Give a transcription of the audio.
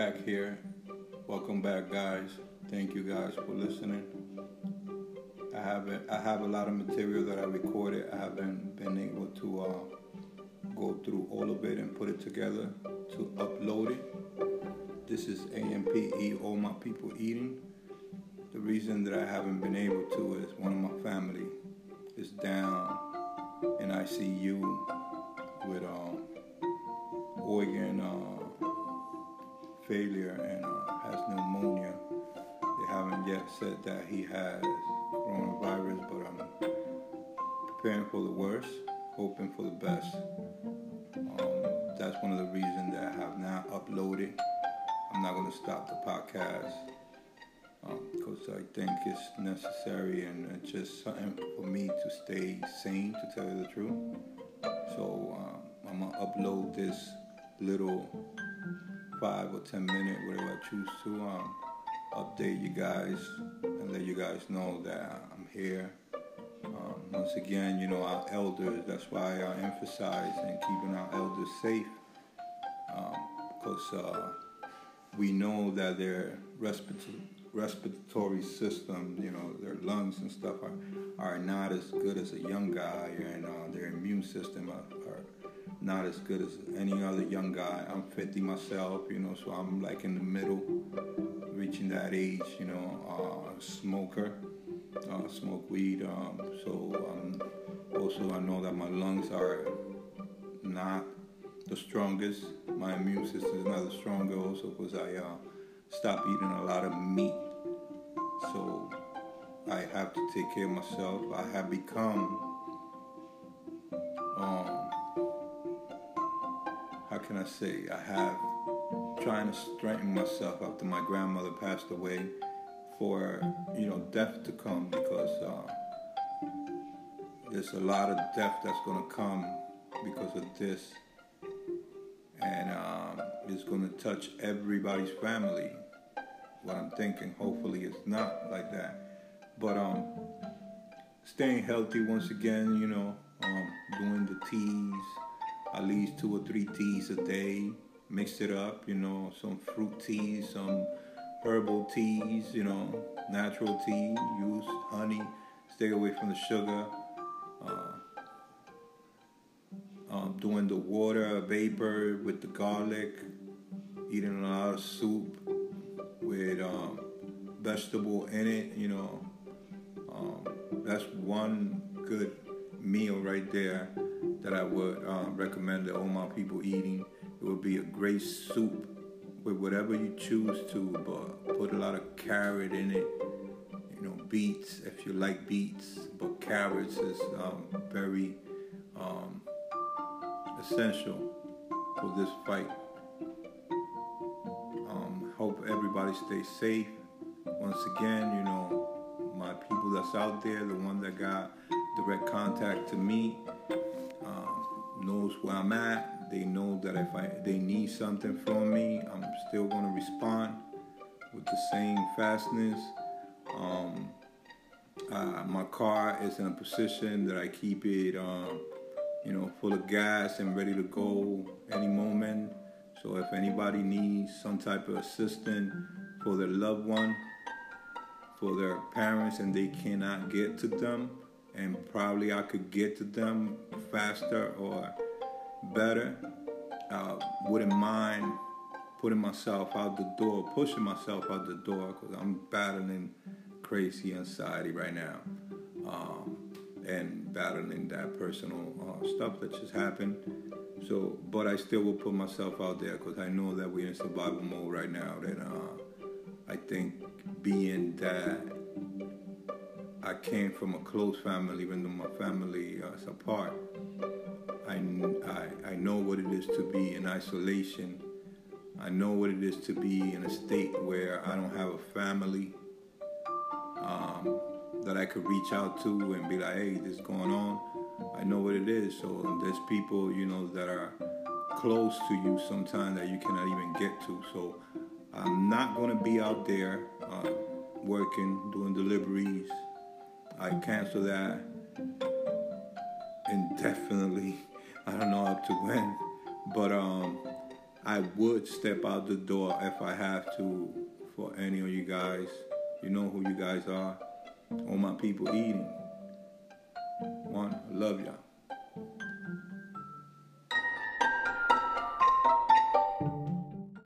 back here. Welcome back, guys. Thank you guys for listening. I haven't. I have a lot of material that I recorded. I haven't been able to uh, go through all of it and put it together to upload it. This is AMPE, All My People Eating. The reason that I haven't been able to is one of my family is down in ICU with um, organ uh, failure and uh, has pneumonia. They haven't yet said that he has coronavirus, but I'm preparing for the worst, hoping for the best. Um, that's one of the reasons that I have not uploaded. I'm not going to stop the podcast because um, I think it's necessary and it's just something for me to stay sane, to tell you the truth. So um, I'm gonna upload this little five or ten minute, whatever I choose to, um, update you guys and let you guys know that I'm here. Um, once again, you know, our elders, that's why I emphasize in keeping our elders safe because um, uh, we know that their respiratory, respiratory system, you know, their lungs and stuff are, are not as good as a young guy and uh, their immune system are, are not as good as any other young guy. I'm 50 myself, you know, so I'm like in the middle, reaching that age, you know, uh, smoker, uh, smoke weed. Um, so um, also I know that my lungs are not the strongest. My immune system is not the strongest also because I uh, stopped eating a lot of meat. So I have to take care of myself. I have become can I say, I have trying to strengthen myself after my grandmother passed away for, you know, death to come because uh, there's a lot of death that's going to come because of this. And um, it's going to touch everybody's family. What I'm thinking, hopefully it's not like that. But um, staying healthy once again, you know, um, doing the teas, at least two or three teas a day. Mix it up, you know, some fruit teas, some herbal teas, you know, natural tea. Use honey. Stay away from the sugar. Uh, um, doing the water vapor with the garlic. Eating a lot of soup with um, vegetable in it. You know, um, that's one good meal right there that I would um, recommend to all my people eating. It would be a great soup with whatever you choose to, but put a lot of carrot in it. You know, beets if you like beets, but carrots is um, very um, essential for this fight. Um, hope everybody stays safe. Once again, you know, my people that's out there, the one that got direct contact to me, knows where I'm at. They know that if I they need something from me, I'm still to respond with the same fastness. Um, uh, my car is in a position that I keep it, um, you know, full of gas and ready to go any moment. So if anybody needs some type of assistance for their loved one, for their parents, and they cannot get to them, and probably I could get to them faster or better. I wouldn't mind putting myself out the door, pushing myself out the door, because I'm battling crazy anxiety right now, um, and battling that personal uh, stuff that just happened. So, but I still will put myself out there because I know that we're in survival mode right now. That uh, I think being that I came from a close family, even though my family uh, is apart. Know what it is to be in isolation. I know what it is to be in a state where I don't have a family um, that I could reach out to and be like, hey, this is going on. I know what it is. So there's people, you know, that are close to you sometimes that you cannot even get to. So I'm not going to be out there uh, working, doing deliveries, I cancel that indefinitely. I don't know up to when, but um, I would step out the door if I have to for any of you guys. You know who you guys are. All my people eating. One, love y'all.